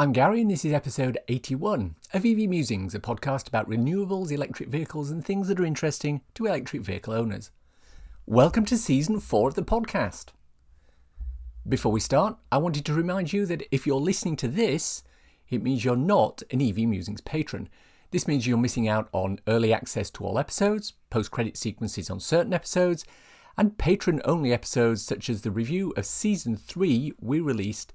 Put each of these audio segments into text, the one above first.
I'm Gary, and this is episode 81 of EV Musings, a podcast about renewables, electric vehicles, and things that are interesting to electric vehicle owners. Welcome to season 4 of the podcast. Before we start, I wanted to remind you that if you're listening to this, it means you're not an EV Musings patron. This means you're missing out on early access to all episodes, post credit sequences on certain episodes, and patron only episodes such as the review of season 3 we released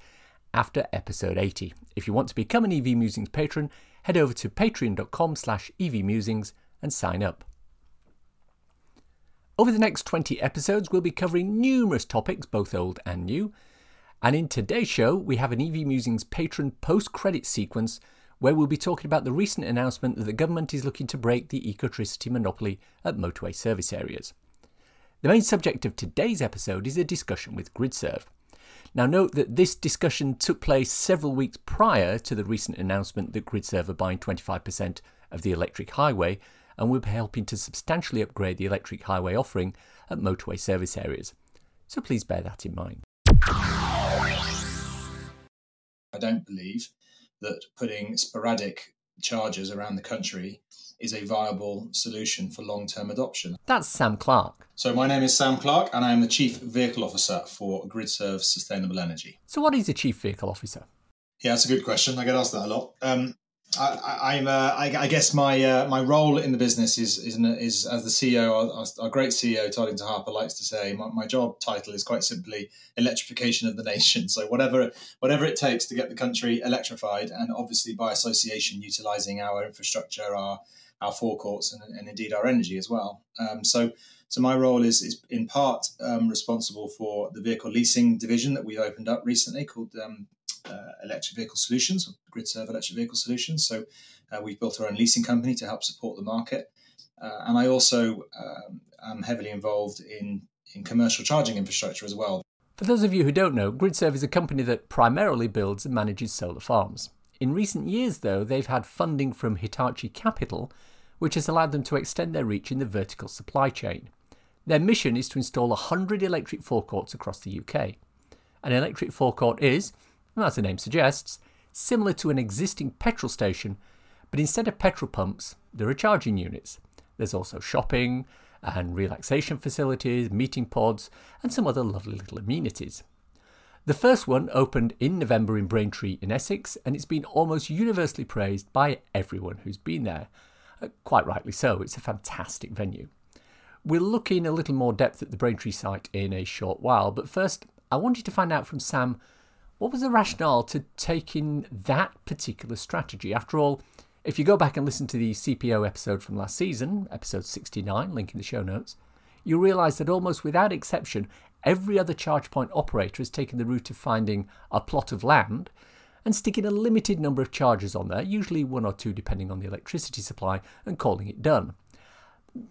after episode 80. If you want to become an EV Musings patron, head over to patreon.com slash evmusings and sign up. Over the next 20 episodes, we'll be covering numerous topics, both old and new. And in today's show, we have an EV Musings patron post credit sequence where we'll be talking about the recent announcement that the government is looking to break the ecotricity monopoly at motorway service areas. The main subject of today's episode is a discussion with GridServe. Now, note that this discussion took place several weeks prior to the recent announcement that GridServe are buying 25% of the electric highway and will be helping to substantially upgrade the electric highway offering at motorway service areas. So please bear that in mind. I don't believe that putting sporadic chargers around the country is a viable solution for long term adoption. That's Sam Clarke. So, my name is Sam Clarke, and I am the Chief Vehicle Officer for GridServe Sustainable Energy. So, what is a Chief Vehicle Officer? Yeah, that's a good question. I get asked that a lot. Um, I, am uh, I, I, guess my uh, my role in the business is is, is as the CEO. Our, our great CEO Toddington Harper likes to say, my, my, job title is quite simply electrification of the nation. So whatever whatever it takes to get the country electrified, and obviously by association, utilizing our infrastructure, our our forecourts, and, and indeed our energy as well. Um, so. So my role is, is in part um, responsible for the vehicle leasing division that we opened up recently called um, electric vehicle solutions, GridServe electric vehicle solutions. So uh, we've built our own leasing company to help support the market. Uh, and I also um, am heavily involved in, in commercial charging infrastructure as well. For those of you who don't know, GridServe is a company that primarily builds and manages solar farms. In recent years, though, they've had funding from Hitachi Capital, which has allowed them to extend their reach in the vertical supply chain. Their mission is to install 100 electric forecourts across the UK. An electric forecourt is, as the name suggests, similar to an existing petrol station, but instead of petrol pumps, there are charging units. There's also shopping and relaxation facilities, meeting pods, and some other lovely little amenities. The first one opened in November in Braintree in Essex, and it's been almost universally praised by everyone who's been there. Uh, quite rightly so, it's a fantastic venue. We'll look in a little more depth at the Braintree site in a short while, but first, I wanted to find out from Sam what was the rationale to taking that particular strategy? After all, if you go back and listen to the CPO episode from last season, episode 69, link in the show notes, you'll realise that almost without exception, every other charge point operator has taken the route of finding a plot of land and sticking a limited number of chargers on there, usually one or two depending on the electricity supply, and calling it done.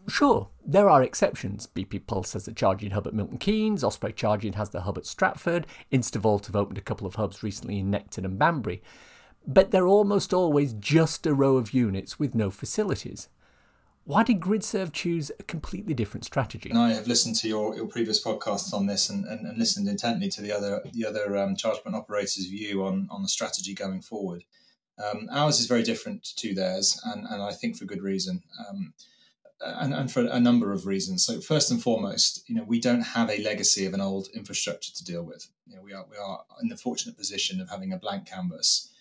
Sure, there are exceptions. BP Pulse has the charging hub at Milton Keynes, Osprey Charging has the hub at Stratford, Instavolt have opened a couple of hubs recently in Necton and Banbury. But they're almost always just a row of units with no facilities. Why did GridServe choose a completely different strategy? And I have listened to your, your previous podcasts on this and, and, and listened intently to the other the other um, charge point operators' view on, on the strategy going forward. Um, ours is very different to theirs, and, and I think for good reason. Um, and, and, for a number of reasons. So first and foremost, you know, we don't have a legacy of an old infrastructure to deal with. You know, we are we are in the fortunate position of having a blank canvas,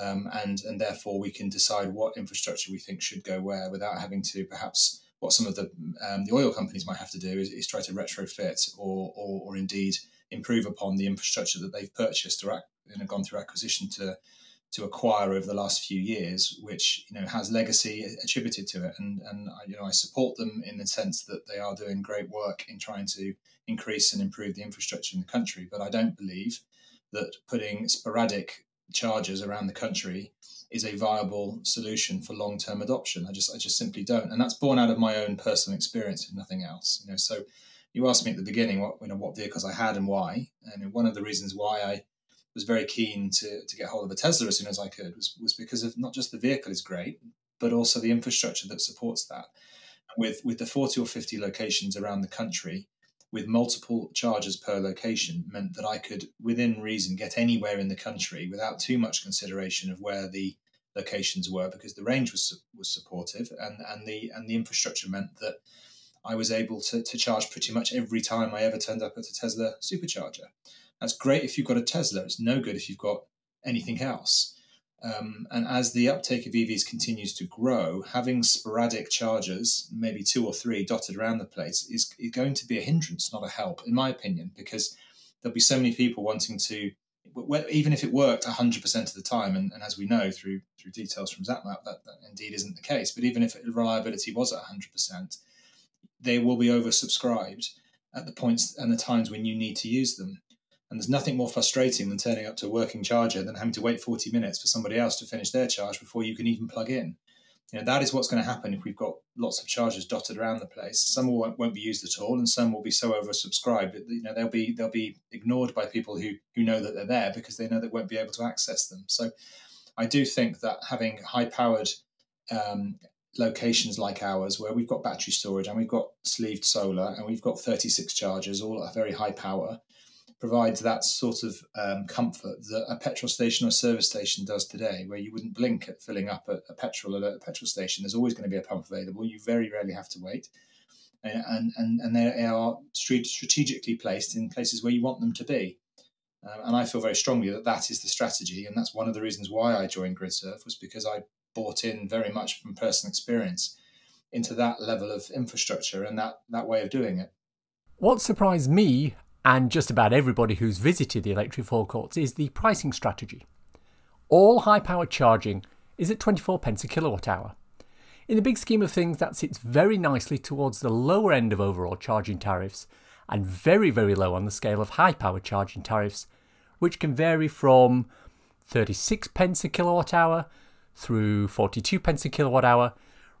um, and and therefore we can decide what infrastructure we think should go where without having to perhaps what some of the um, the oil companies might have to do is, is try to retrofit or, or, or indeed improve upon the infrastructure that they've purchased or you know, gone through acquisition to to acquire over the last few years, which you know has legacy attributed to it, and and you know I support them in the sense that they are doing great work in trying to increase and improve the infrastructure in the country. But I don't believe that putting sporadic charges around the country is a viable solution for long-term adoption. I just I just simply don't, and that's born out of my own personal experience, if nothing else. You know, so you asked me at the beginning what you know what vehicles I had and why, and one of the reasons why I was very keen to, to get hold of a Tesla as soon as I could was, was because of not just the vehicle is great, but also the infrastructure that supports that. With with the 40 or 50 locations around the country, with multiple chargers per location meant that I could, within reason, get anywhere in the country without too much consideration of where the locations were, because the range was was supportive, and and the and the infrastructure meant that I was able to to charge pretty much every time I ever turned up at a Tesla supercharger. That's great if you've got a Tesla. It's no good if you've got anything else. Um, and as the uptake of EVs continues to grow, having sporadic chargers, maybe two or three dotted around the place, is, is going to be a hindrance, not a help, in my opinion, because there'll be so many people wanting to, even if it worked 100% of the time, and, and as we know through through details from ZapMap, that, that indeed isn't the case, but even if reliability was at 100%, they will be oversubscribed at the points and the times when you need to use them. And there's nothing more frustrating than turning up to a working charger than having to wait 40 minutes for somebody else to finish their charge before you can even plug in. You know, that is what's going to happen if we've got lots of chargers dotted around the place. Some won't, won't be used at all, and some will be so oversubscribed that you know they'll be they'll be ignored by people who who know that they're there because they know they won't be able to access them. So, I do think that having high powered um, locations like ours, where we've got battery storage and we've got sleeved solar and we've got 36 chargers, all at a very high power, provides that sort of um, comfort that a petrol station or service station does today, where you wouldn't blink at filling up a, a petrol at a petrol station. There's always going to be a pump available. You very rarely have to wait. And, and, and they are strategically placed in places where you want them to be. Um, and I feel very strongly that that is the strategy. And that's one of the reasons why I joined GridServe was because I bought in very much from personal experience into that level of infrastructure and that, that way of doing it. What surprised me and just about everybody who's visited the electric forecourts is the pricing strategy. All high power charging is at 24 pence a kilowatt hour. In the big scheme of things, that sits very nicely towards the lower end of overall charging tariffs and very, very low on the scale of high power charging tariffs, which can vary from 36 pence a kilowatt hour through 42 pence a kilowatt hour,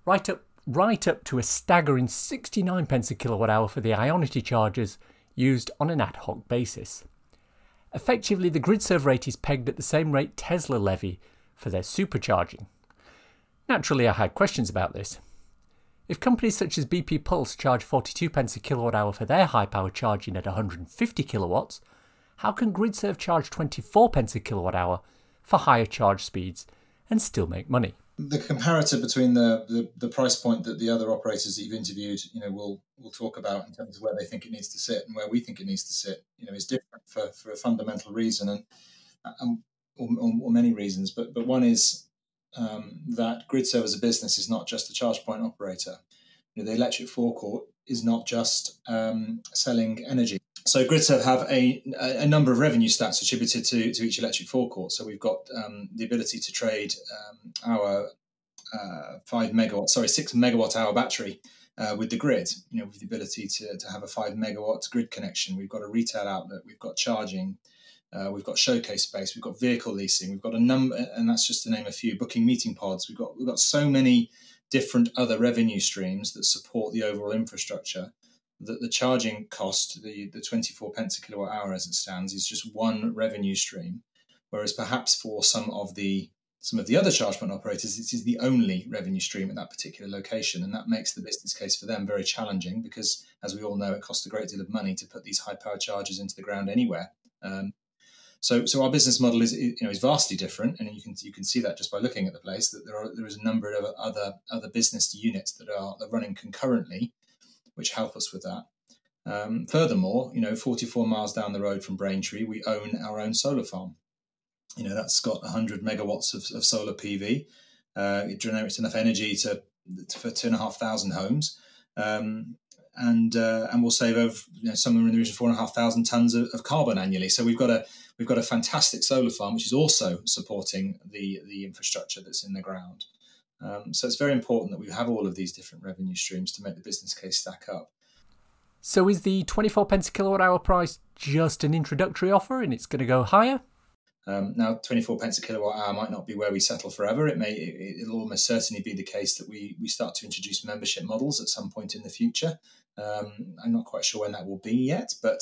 right up, right up to a staggering 69 pence a kilowatt hour for the Ionity chargers used on an ad hoc basis. Effectively, the GridServe rate is pegged at the same rate Tesla levy for their supercharging. Naturally, I had questions about this. If companies such as BP Pulse charge 42 pence a kilowatt hour for their high power charging at 150 kilowatts, how can GridServe charge 24 pence a kilowatt hour for higher charge speeds and still make money? The comparator between the, the, the price point that the other operators that you've interviewed, you know, will will talk about in terms of where they think it needs to sit and where we think it needs to sit, you know, is different for, for a fundamental reason and, and or, or, many reasons. But but one is um, that GridServe as a business is not just a charge point operator. You know, the electric forecourt is not just um, selling energy. So GridServe have a, a number of revenue stats attributed to, to each electric forecourt. So we've got um, the ability to trade um, our uh, five megawatt, sorry, six megawatt hour battery uh, with the grid. You know, with the ability to, to have a five megawatt grid connection. We've got a retail outlet. We've got charging. Uh, we've got showcase space. We've got vehicle leasing. We've got a number, and that's just to name a few. Booking meeting pods. We've got we've got so many different other revenue streams that support the overall infrastructure that the charging cost, the, the 24 pence a kilowatt hour as it stands, is just one revenue stream. Whereas perhaps for some of the some of the other charge point operators, this is the only revenue stream at that particular location. And that makes the business case for them very challenging because, as we all know, it costs a great deal of money to put these high power chargers into the ground anywhere. Um, so, so our business model is you know is vastly different, and you can you can see that just by looking at the place that there are there is a number of other other business units that are, are running concurrently which help us with that. Um, furthermore, you know, 44 miles down the road from Braintree, we own our own solar farm. You know, that's got 100 megawatts of, of solar PV. Uh, it generates enough energy to, for two and a half thousand homes. Um, and uh, and we'll save over you know, somewhere in the region of four and a half thousand tons of, of, carbon annually. So we've got a we've got a fantastic solar farm which is also supporting the the infrastructure that's in the ground. Um, so it's very important that we have all of these different revenue streams to make the business case stack up. So is the 24 pence a kilowatt hour price just an introductory offer and it's going to go higher? Um, now, 24 pence a kilowatt hour might not be where we settle forever. It may, it, will almost certainly be the case that we, we start to introduce membership models at some point in the future. Um, I'm not quite sure when that will be yet, but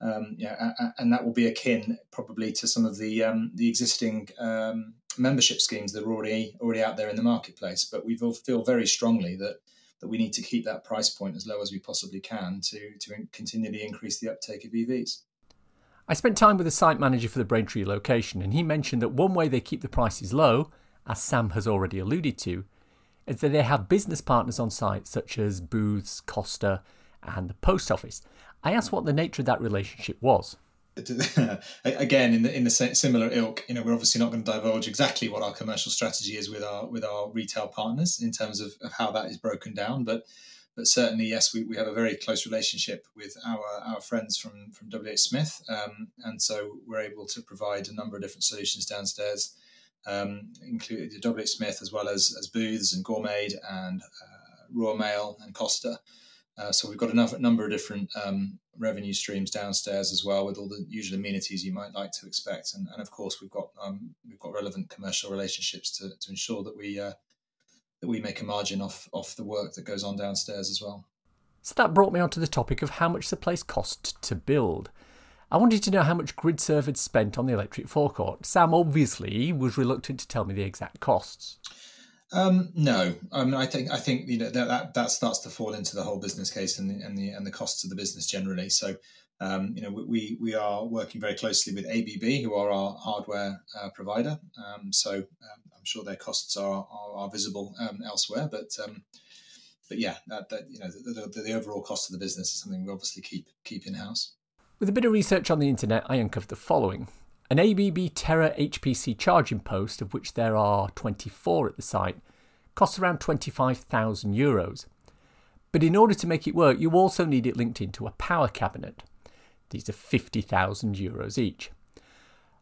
um, yeah, and that will be akin probably to some of the um, the existing um, membership schemes that are already already out there in the marketplace. But we feel very strongly that that we need to keep that price point as low as we possibly can to, to continually increase the uptake of EVs. I spent time with the site manager for the Braintree location, and he mentioned that one way they keep the prices low, as Sam has already alluded to, is that they have business partners on site such as Booths, Costa, and the post office. I asked what the nature of that relationship was. Again, in the in the similar ilk, you know, we're obviously not going to divulge exactly what our commercial strategy is with our with our retail partners in terms of, of how that is broken down, but but certainly, yes, we, we have a very close relationship with our, our friends from, from WH Smith. Um, and so we're able to provide a number of different solutions downstairs, um, including WH Smith, as well as, as Booths and Gourmet and uh, Royal Mail and Costa. Uh, so we've got a number of different um, revenue streams downstairs as well, with all the usual amenities you might like to expect, and, and of course we've got um, we've got relevant commercial relationships to, to ensure that we uh, that we make a margin off off the work that goes on downstairs as well. So that brought me on to the topic of how much the place cost to build. I wanted to know how much GridServe had spent on the electric forecourt. Sam obviously was reluctant to tell me the exact costs. Um, no, I mean, I think I think you know that, that, that starts to fall into the whole business case and the and the and the costs of the business generally. So, um, you know, we we are working very closely with ABB, who are our hardware uh, provider. Um, so, um, I'm sure their costs are are, are visible um, elsewhere, but um, but yeah, that, that you know the, the, the overall cost of the business is something we obviously keep keep in house. With a bit of research on the internet, I uncovered the following. An ABB Terra HPC charging post, of which there are 24 at the site, costs around 25,000 euros. But in order to make it work, you also need it linked into a power cabinet. These are 50,000 euros each.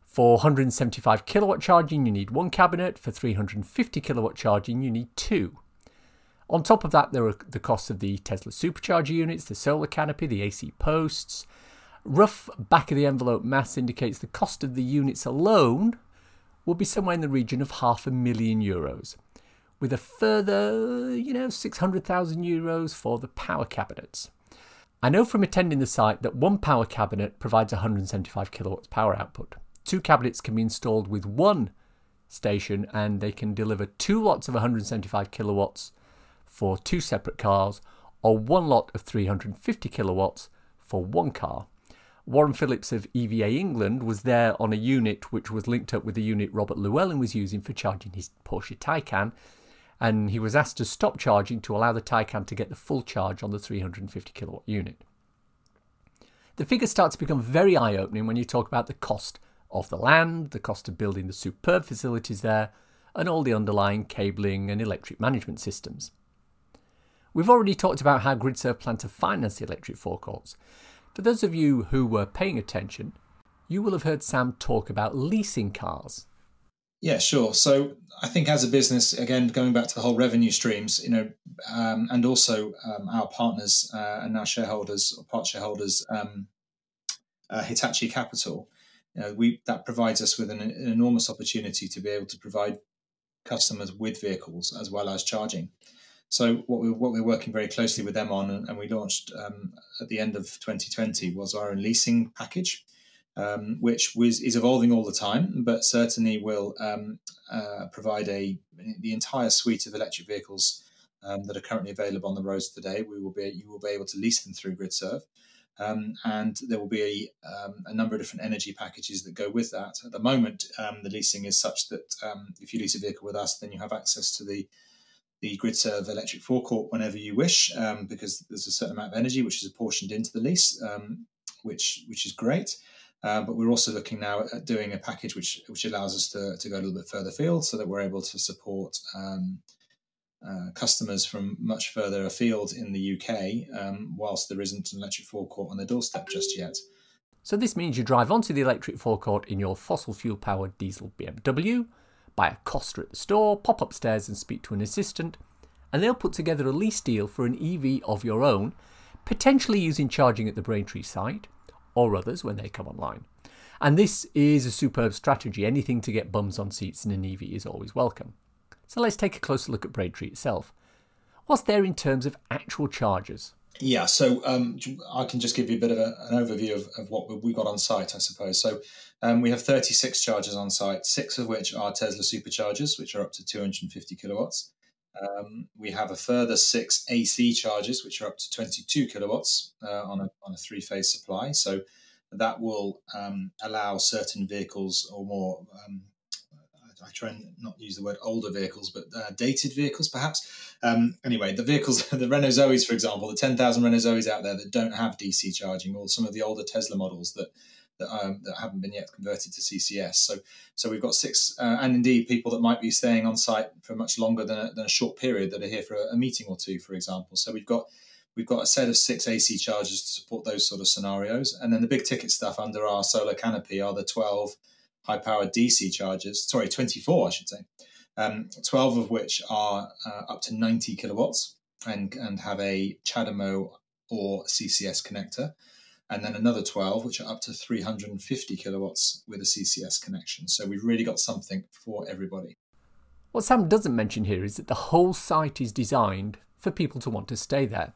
For 175 kilowatt charging, you need one cabinet. For 350 kilowatt charging, you need two. On top of that, there are the costs of the Tesla supercharger units, the solar canopy, the AC posts, Rough back of the envelope maths indicates the cost of the units alone will be somewhere in the region of half a million euros, with a further, you know, 600,000 euros for the power cabinets. I know from attending the site that one power cabinet provides 175 kilowatts power output. Two cabinets can be installed with one station and they can deliver two lots of 175 kilowatts for two separate cars or one lot of 350 kilowatts for one car. Warren Phillips of EVA England was there on a unit which was linked up with the unit Robert Llewellyn was using for charging his Porsche Taycan, and he was asked to stop charging to allow the Taycan to get the full charge on the 350 kilowatt unit. The figures start to become very eye opening when you talk about the cost of the land, the cost of building the superb facilities there, and all the underlying cabling and electric management systems. We've already talked about how GridServe plan to finance the electric forecourts, for those of you who were paying attention, you will have heard Sam talk about leasing cars. Yeah, sure. So I think as a business, again, going back to the whole revenue streams, you know, um, and also um, our partners uh, and our shareholders or part shareholders, um, uh, Hitachi Capital, you know, we that provides us with an, an, enormous opportunity to be able to provide customers with vehicles as well as charging. So what we what we're working very closely with them on, and, and we launched um, at the end of 2020, was our leasing package, um, which was is evolving all the time, but certainly will um, uh, provide a the entire suite of electric vehicles um, that are currently available on the roads today. We will be you will be able to lease them through GridServe. Um, and there will be a, um, a, number of different energy packages that go with that. At the moment, um, the leasing is such that if you lease a vehicle with us, then you have access to the the GridServe electric forecourt whenever you wish, because there's a certain amount of energy which is apportioned into the lease, which which is great. Uh, but we're also looking now at doing a package which which allows us to, to go a little bit further afield, so that we're able to support um, uh, customers from much further afield in the UK, um, whilst there isn't an electric forecourt on their doorstep just yet. So this means you drive onto the electric forecourt in your fossil fuel powered diesel BMW buy a Costa at the store, pop upstairs and speak to an assistant, and they'll put together a lease deal for an EV of your own, potentially using charging at the Braintree site, or others when they come online. And this is a superb strategy. Anything to get bums on seats in an EV is always welcome. So let's take a closer look at Braintree itself. What's there in terms of actual charges? Yeah, so um, I can just give you a bit of a, an overview of, of what we've got on site, I suppose. So um, we have 36 chargers on site, six of which are Tesla superchargers, which are up to 250 kilowatts. Um, we have a further six AC charges, which are up to 22 kilowatts uh, on, a, on a three phase supply. So that will um, allow certain vehicles or more. Um, I try and not use the word older vehicles, but uh, dated vehicles, perhaps. Um, anyway, the vehicles, the Renault Zoes, for example, the 10,000 Renault Zoes out there that don't have DC charging, or some of the older Tesla models that that, um, that haven't been yet converted to CCS. So, so we've got six, uh, and indeed people that might be staying on site for much longer than a, than a short period that are here for a, a meeting or two, for example. So we've got we've got a set of six AC chargers to support those sort of scenarios, and then the big ticket stuff under our solar canopy are the twelve high powered DC chargers. Sorry, twenty four, I should say. Um, 12 of which are uh, up to 90 kilowatts and, and have a CHAdeMO or CCS connector and then another 12 which are up to 350 kilowatts with a CCS connection. So we've really got something for everybody. What Sam doesn't mention here is that the whole site is designed for people to want to stay there.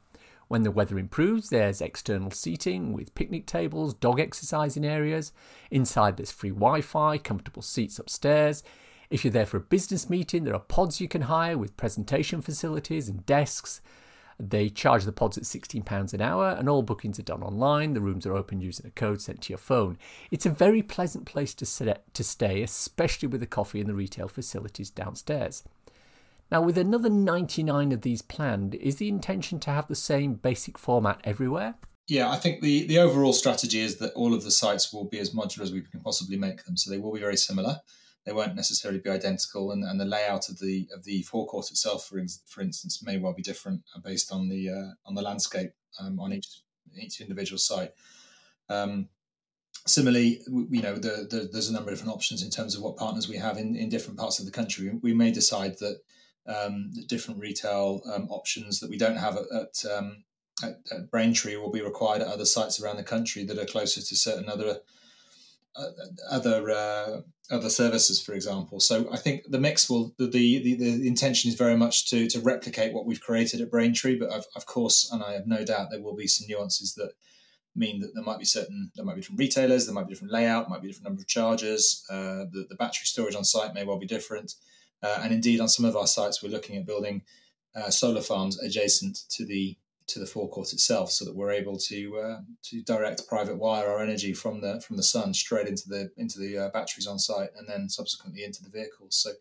When the weather improves, there's external seating with picnic tables, dog exercising areas. Inside, there's free Wi Fi, comfortable seats upstairs. If you're there for a business meeting, there are pods you can hire with presentation facilities and desks. They charge the pods at £16 an hour, and all bookings are done online. The rooms are open using a code sent to your phone. It's a very pleasant place to, sit, to stay, especially with the coffee and the retail facilities downstairs. Now, with another 99 of these planned, is the intention to have the same basic format everywhere? Yeah, I think the, the overall strategy is that all of the sites will be as modular as we can possibly make them. So they will be very similar they won't necessarily be identical, and, and the layout of the of the forecourt itself, for, for instance, may well be different uh, based on the uh, on the landscape um, on each each individual site. Um, similarly, you know, the, the, there's a number of different options in terms of what partners we have in, in different parts of the country. We may decide that um, different retail um, options that we don't have at, at, um, at, at Braintree will be required at other sites around the country that are closer to certain other other uh, other services, for example. So I think the mix will the, the the intention is very much to to replicate what we've created at Braintree, but of, of course, and I have no doubt there will be some nuances that mean that there might be certain there might be different retailers, there might be different layout, might be different number of chargers. Uh, the the battery storage on site may well be different, uh, and indeed on some of our sites we're looking at building uh, solar farms adjacent to the to the forecourt itself, so that we're able to uh, to direct private wire our energy from the from the sun straight into the into the uh, batteries on site, and then subsequently into the vehicles. So,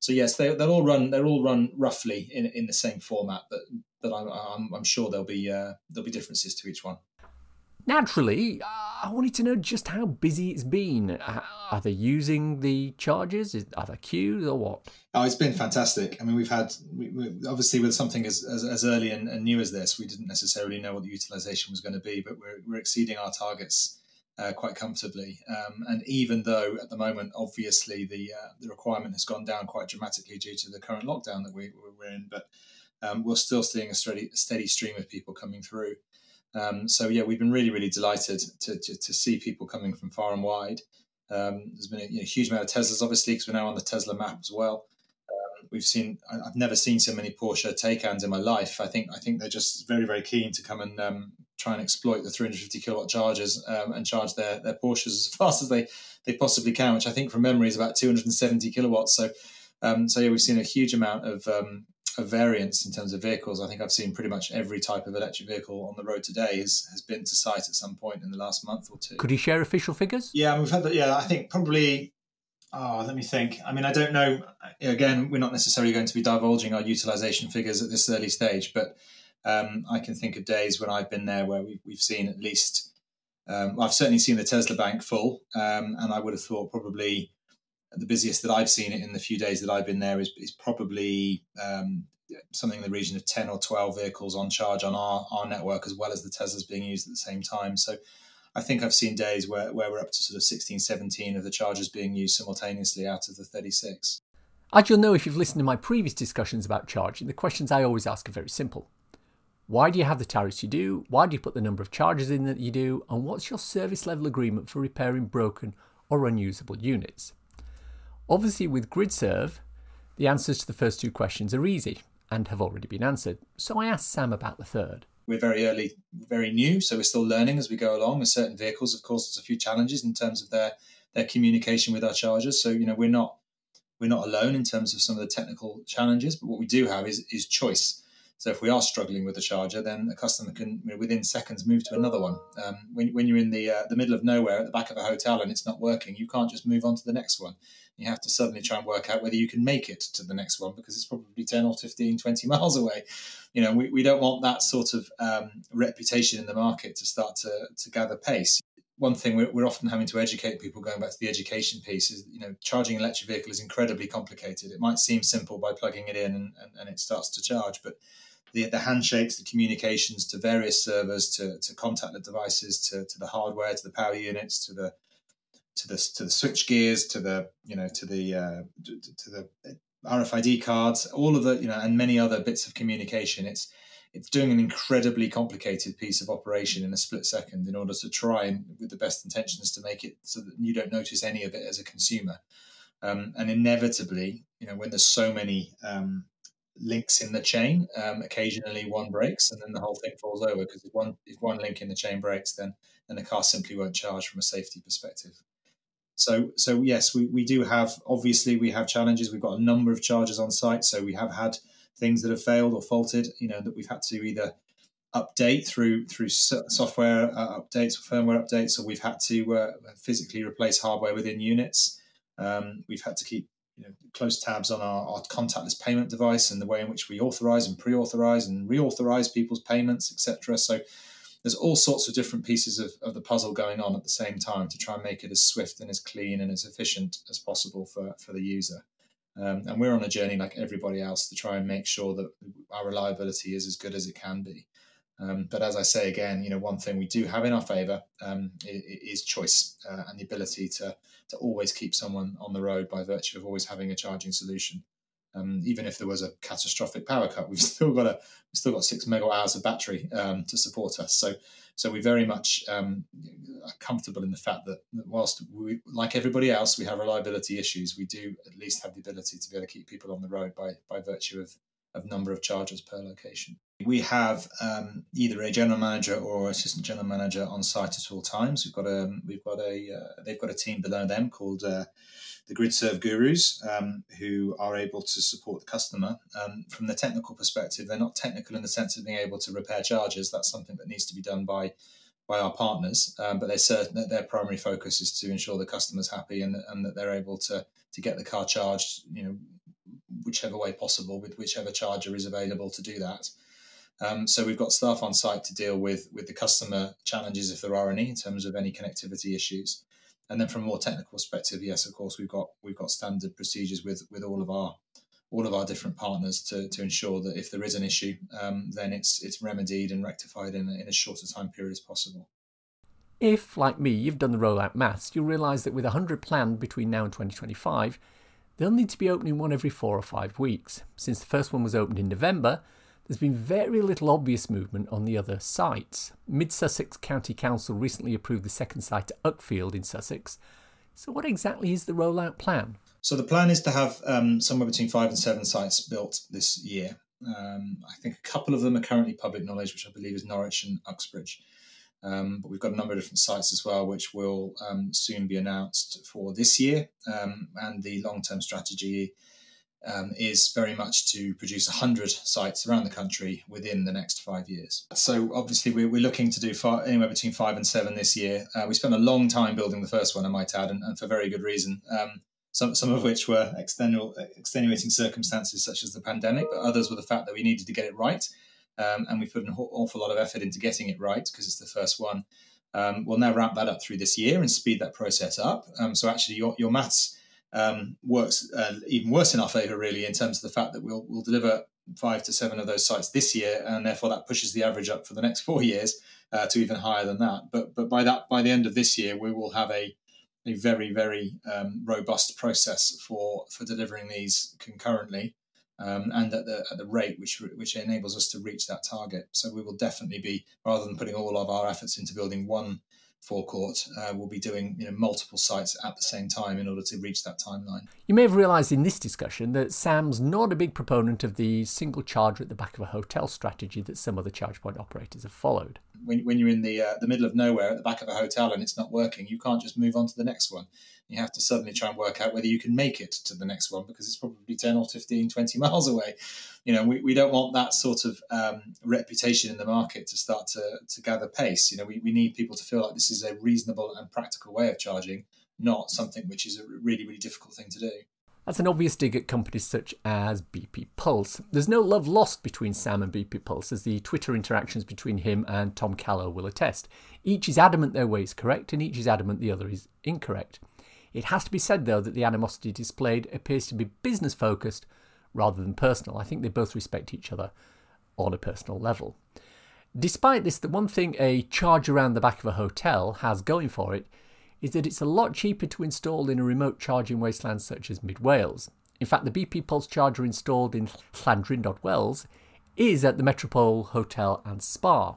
so yes, they they'll all run they'll all run roughly in, in the same format, but but I'm I'm, I'm sure there'll be uh, there'll be differences to each one. Naturally, I wanted to know just how busy it's been. Are they using the charges? Is, Are there queues or what? Oh, it's been fantastic. I mean, we've had we, we, obviously with something as, as, as early and, and, new as this, we didn't necessarily know what the utilization was going to be, but we're, we're exceeding our targets uh, quite comfortably. Um, and even though at the moment, obviously, the uh, the requirement has gone down quite dramatically due to the current lockdown that we, we're in, but um, we're still seeing a steady, steady stream of people coming through. Um, so yeah, we've been really, really delighted to, to, to see people coming from far and wide. Um, there's been a you know, huge amount of Teslas, obviously, because we're now on the Tesla map as well. Um, we've seen, I've never seen so many Porsche Taycans in my life. I think, I think they're just very, very keen to come and um, try and exploit the 350 kilowatt chargers um, and charge their, their Porsches as fast as they, they possibly can, which I think from memory is about 270 kilowatts. So, um, so yeah, we've seen a huge amount of of variance in terms of vehicles. I think I've seen pretty much every type of electric vehicle on the road today has, has been to site at some point in the last month or two. Could you share official figures? Yeah, we've had that. Yeah, I think probably. Oh, let me think. I mean, I don't know. Again, we're not necessarily going to be divulging our utilization figures at this early stage, but um, I can think of days when I've been there where we've, we've seen at least. Um, I've certainly seen the Tesla bank full, um, and I would have thought probably the busiest that I've seen it in the few days that I've been there is, is probably um, something in the region of 10 or 12 vehicles on charge on our, our network, as well as the Teslas being used at the same time. So I think I've seen days where, where we're up to sort of 16, 17 of the chargers being used simultaneously out of the 36. As you'll know if you've listened to my previous discussions about charging, the questions I always ask are very simple. Why do you have the tariffs you do? Why do you put the number of chargers in that you do? And what's your service level agreement for repairing broken or unusable units? Obviously, with GridServe, the answers to the first two questions are easy and have already been answered. So I asked Sam about the third. We're very early, very new, so we're still learning as we go along. With certain vehicles, of course, there's a few challenges in terms of their their communication with our chargers. So you know, we're not we're not alone in terms of some of the technical challenges, but what we do have is, is choice. So if we are struggling with a charger, then a customer can you know, within seconds move to another one. Um, when, when you're in the uh, the middle of nowhere at the back of a hotel and it's not working, you can't just move on to the next one. You have to suddenly try and work out whether you can make it to the next one because it's probably 10 or 15, 20 miles away. You know, we, we don't want that sort of um, reputation in the market to start to, to gather pace one thing we're, we're, often having to educate people going back to the education piece is you know charging an electric vehicle is incredibly complicated it might seem simple by plugging it in and, and, and, it starts to charge but the, the handshakes the communications to various servers to, to contactless devices to, to the hardware to the power units to the to the to the switch gears to the you know to the uh, to, the RFID cards all of the you know and many other bits of communication. It's it's doing an incredibly complicated piece of operation in a split second in order to try and with the best intentions to make it so that you don't notice any of it as a consumer. Um, and inevitably you know when there's so many um, links in the chain um, occasionally one breaks and then the whole thing falls over because if one if one link in the chain breaks then then the car simply won't charge from a safety perspective so so yes we, we do have obviously we have challenges we've got a number of chargers on site so we have had things that have failed or faulted, you know, that we've had to either update through through software uh, updates or firmware updates, or we've had to uh, physically replace hardware within units. Um, we've had to keep you know, close tabs on our, our, contactless payment device and the way in which we authorize and pre-authorize and reauthorize people's payments, etc. So there's all sorts of different pieces of, of the puzzle going on at the same time to try and make it as swift and as clean and as efficient as possible for, for the user. Um, and we're on a journey like everybody else to try and make sure that our reliability is as good as it can be. Um, but as I say again, you know, one thing we do have in our favour um, is, choice uh, and the ability to to always keep someone on the road by virtue of always having a charging solution. Um, even if there was a catastrophic power cut, we've still got a we've still got six megawatt hours of battery um, to support us. So so we very much um, are comfortable in the fact that, whilst we, like everybody else, we have reliability issues, we do at least have the ability to be able to keep people on the road by, by virtue of, of number of chargers per location. We have um, either a general manager or assistant general manager on site at all times. We've got a we've got a uh, they've got a team below them called uh, the GridServe gurus um, who are able to support the customer. Um, from the technical perspective, they're not technical in the sense of being able to repair chargers. That's something that needs to be done by by our partners, um, but they're certain that their primary focus is to ensure the customer's happy and, and that they're able to to get the car charged, you know, whichever way possible with whichever charger is available to do that. Um, so we've got staff on site to deal with with the customer challenges if there are any in terms of any connectivity issues. And then from a more technical perspective, yes, of course, we've got we've got standard procedures with with all of our all of our different partners to, to ensure that if there is an issue, um, then it's it's remedied and rectified in in as short a time period as possible. If, like me, you've done the rollout maths, you'll realise that with 100 planned between now and 2025, they'll need to be opening one every four or five weeks. Since the first one was opened in November, there's been very little obvious movement on the other sites. Mid Sussex County Council recently approved the second site at Uckfield in Sussex. So, what exactly is the rollout plan? So, the plan is to have um, somewhere between five and seven sites built this year. Um, I think a couple of them are currently public knowledge, which I believe is Norwich and Uxbridge. Um, but we've got a number of different sites as well, which will um, soon be announced for this year. Um, and the long term strategy um, is very much to produce 100 sites around the country within the next five years. So, obviously, we're, we're looking to do five, anywhere between five and seven this year. Uh, we spent a long time building the first one, I might add, and, and for very good reason. Um, some, some of which were extenu- extenuating circumstances such as the pandemic, but others were the fact that we needed to get it right. Um, and we put an awful lot of effort into getting it right because it's the first one. Um, we'll now ramp that up through this year and speed that process up. Um, so actually, your, your maths um, works uh, even worse in our favour, really, in terms of the fact that we'll we'll deliver five to seven of those sites this year, and therefore that pushes the average up for the next four years uh, to even higher than that. But but by that by the end of this year, we will have a a very very um, robust process for for delivering these concurrently. Um, and at the, at the rate which which enables us to reach that target. So we will definitely be rather than putting all of our efforts into building one forecourt uh, will be doing you know, multiple sites at the same time in order to reach that timeline. You may have realised in this discussion that Sam's not a big proponent of the single charger at the back of a hotel strategy that some other charge point operators have followed. When, when you're in the uh, the middle of nowhere at the back of a hotel and it's not working, you can't just move on to the next one. You have to suddenly try and work out whether you can make it to the next one because it's probably 10 or 15, 20 miles away. You know, we, we don't want that sort of um, reputation in the market to start to, to gather pace. You know, we, we need people to feel like this is a reasonable and practical way of charging, not something which is a really, really difficult thing to do. That's an obvious dig at companies such as BP Pulse. There's no love lost between Sam and BP Pulse, as the Twitter interactions between him and Tom Callow will attest. Each is adamant their way is correct, and each is adamant the other is incorrect. It has to be said, though, that the animosity displayed appears to be business focused rather than personal. I think they both respect each other on a personal level. Despite this, the one thing a charge around the back of a hotel has going for it is that it's a lot cheaper to install in a remote charging wasteland such as Mid Wales. In fact, the BP Pulse charger installed in Llandrindod Wells is at the Metropole Hotel and Spa.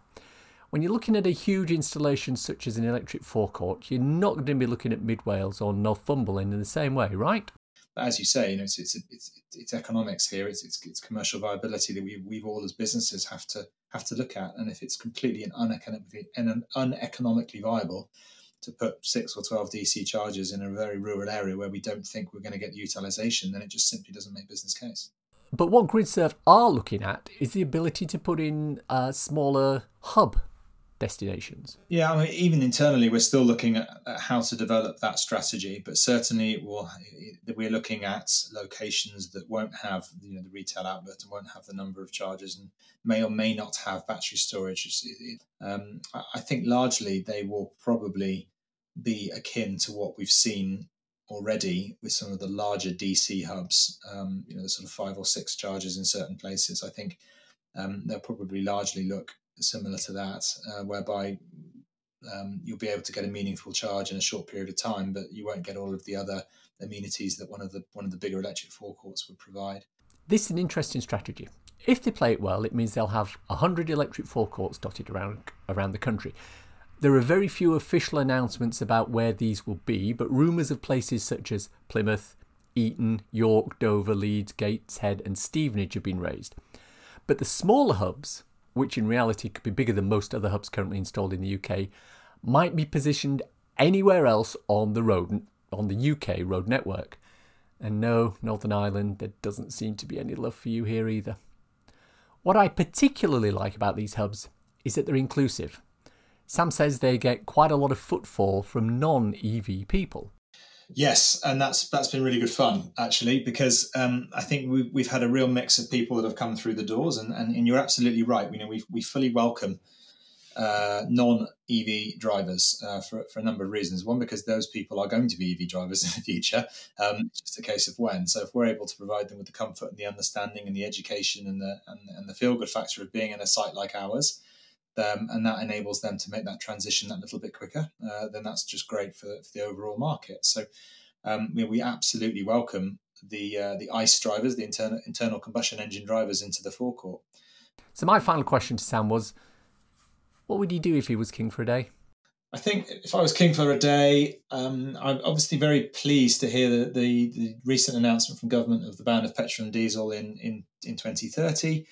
When you're looking at a huge installation such as an electric forecourt, you're not going to be looking at Mid Wales or Northumberland in the same way, right? As you say, you know, it's it's it's, it's economics here. It's, it's, it's commercial viability that we we all as businesses have to have to look at. And if it's completely and uneconomically and uneconomically viable, to put six or 12 DC chargers in a very rural area where we don't think we're going to get the utilization, then it just simply doesn't make business case. But what GridServe are looking at is the ability to put in a smaller hub destinations. Yeah, I mean, even internally, we're still looking at, how to develop that strategy. But certainly, we'll, we're looking at locations that won't have you know the retail outlet and won't have the number of chargers and may or may not have battery storage. Um, I think largely they will probably be akin to what we've seen already with some of the larger DC hubs. Um, you know, the sort of five or six chargers in certain places. I think um, they'll probably largely look similar to that, uh, whereby um, you'll be able to get a meaningful charge in a short period of time, but you won't get all of the other amenities that one of the one of the bigger electric forecourts would provide. This is an interesting strategy. If they play it well, it means they'll have 100 electric forecourts dotted around around the country. There are very few official announcements about where these will be, but rumours of places such as Plymouth, Eton, York, Dover, Leeds, Gateshead, and Stevenage have been raised. But the smaller hubs, which in reality could be bigger than most other hubs currently installed in the UK, might be positioned anywhere else on the road on the UK road network. And no, Northern Ireland, there doesn't seem to be any love for you here either. What I particularly like about these hubs is that they're inclusive. Sam says they get quite a lot of footfall from non EV people. Yes, and that's that's been really good fun actually because um, I think we've, we've had a real mix of people that have come through the doors, and, and, and you're absolutely right. You know, we we fully welcome uh, non EV drivers uh, for for a number of reasons. One, because those people are going to be EV drivers in the future. Um, it's just a case of when. So if we're able to provide them with the comfort and the understanding and the education and the and, and the feel good factor of being in a site like ours um, and that enables them to make that transition that little bit quicker, uh, then that's just great for, for the overall market. So um, know, we absolutely welcome the uh, the ICE drivers, the internal internal combustion engine drivers, into the forecourt. So my final question to Sam was, what would you do if he was king for a day? I think if I was king for a day, um, I'm obviously very pleased to hear the, the, the, recent announcement from government of the ban of petrol and diesel in, in, in 2030.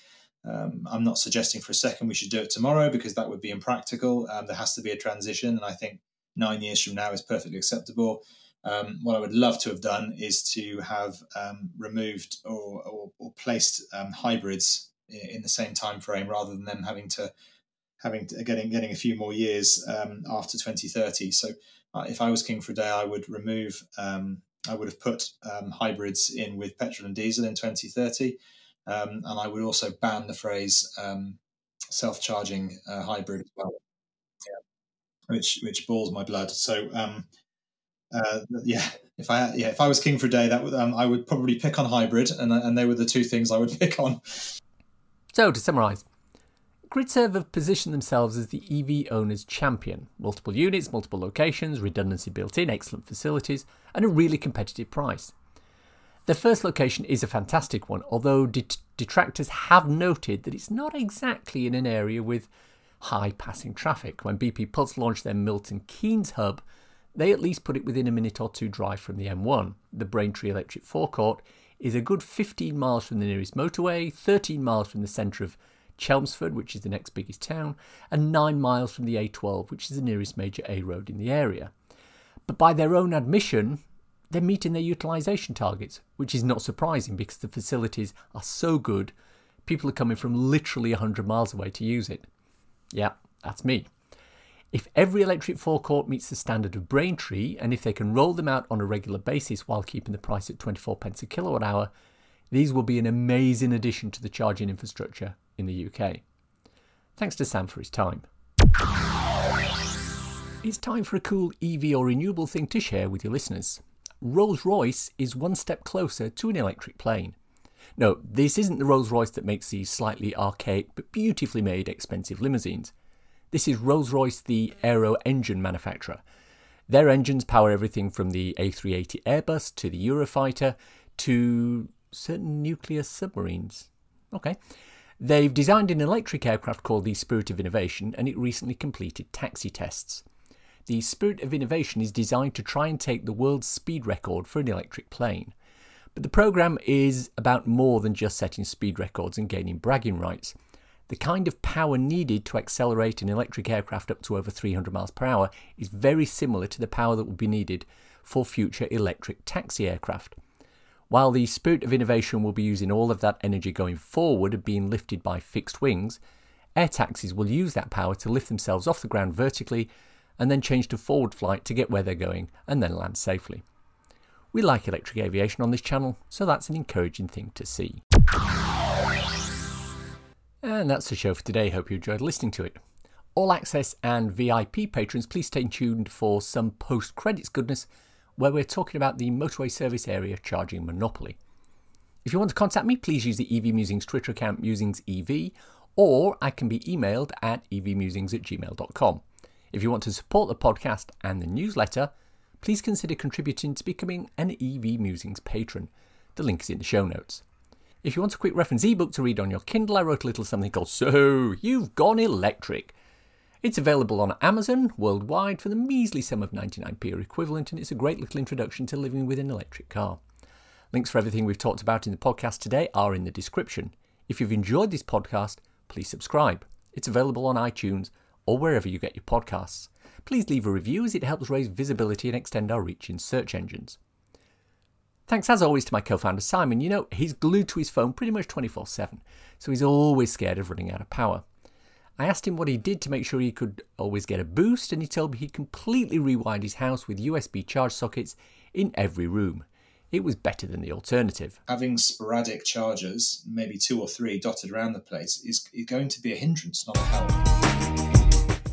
Um, I'm not suggesting for a second we should do it tomorrow because that would be impractical. Um, there has to be a transition, and I think nine years from now is perfectly acceptable. Um, what I would love to have done is to have um, removed or, or, or placed um, hybrids in the same time frame rather than them having to having to, getting getting a few more years um, after 2030. So, uh, if I was king for a day, I would remove. I would have put hybrids in with petrol and diesel in 2030 um, and I would also ban the phrase um, self-charging uh, hybrid as well, yeah. which which boils my blood. So um, uh, yeah, if I yeah if I was king for a day, that would, um, I would probably pick on hybrid, and and they were the two things I would pick on. So to summarise. GridServe have positioned themselves as the EV owner's champion. Multiple units, multiple locations, redundancy built in, excellent facilities, and a really competitive price. Their first location is a fantastic one, although detractors have noted that it's not exactly in an area with high passing traffic. When BP Pulse launched their Milton Keynes hub, they at least put it within a minute or two drive from the M1. The Braintree Electric Forecourt is a good 15 miles from the nearest motorway, 13 miles from the centre of Chelmsford, which is the next biggest town, and 9 miles from the A12, which is the nearest major A road in the area. But by their own admission, they're meeting their utilisation targets, which is not surprising because the facilities are so good, people are coming from literally 100 miles away to use it. Yeah, that's me. If every electric forecourt meets the standard of Braintree, and if they can roll them out on a regular basis while keeping the price at 24 pence a kilowatt hour, these will be an amazing addition to the charging infrastructure in the UK. Thanks to Sam for his time. It's time for a cool EV or renewable thing to share with your listeners. Rolls Royce is one step closer to an electric plane. No, this isn't the Rolls Royce that makes these slightly archaic but beautifully made expensive limousines. This is Rolls Royce, the aero engine manufacturer. Their engines power everything from the A380 Airbus to the Eurofighter to certain nuclear submarines. Okay. They've designed an electric aircraft called the Spirit of Innovation and it recently completed taxi tests. The Spirit of Innovation is designed to try and take the world's speed record for an electric plane. But the program is about more than just setting speed records and gaining bragging rights. The kind of power needed to accelerate an electric aircraft up to over 300 miles per hour is very similar to the power that would be needed for future electric taxi aircraft. While the spirit of innovation will be using all of that energy going forward and being lifted by fixed wings, air taxis will use that power to lift themselves off the ground vertically and then change to forward flight to get where they're going and then land safely. We like electric aviation on this channel, so that's an encouraging thing to see. And that's the show for today. Hope you enjoyed listening to it. All access and VIP patrons, please stay tuned for some post credits goodness where we're talking about the motorway service area charging monopoly. If you want to contact me, please use the EV Musings Twitter account musingsev, or I can be emailed at evmusings at gmail.com. If you want to support the podcast and the newsletter, please consider contributing to becoming an EV Musings patron. The link is in the show notes. If you want a quick reference ebook to read on your Kindle, I wrote a little something called So You've Gone Electric it's available on Amazon worldwide for the measly sum of 99p or equivalent, and it's a great little introduction to living with an electric car. Links for everything we've talked about in the podcast today are in the description. If you've enjoyed this podcast, please subscribe. It's available on iTunes or wherever you get your podcasts. Please leave a review as it helps raise visibility and extend our reach in search engines. Thanks as always to my co founder Simon. You know, he's glued to his phone pretty much 24 7, so he's always scared of running out of power. I asked him what he did to make sure he could always get a boost, and he told me he completely rewired his house with USB charge sockets in every room. It was better than the alternative. Having sporadic chargers, maybe two or three dotted around the place, is going to be a hindrance, not a help.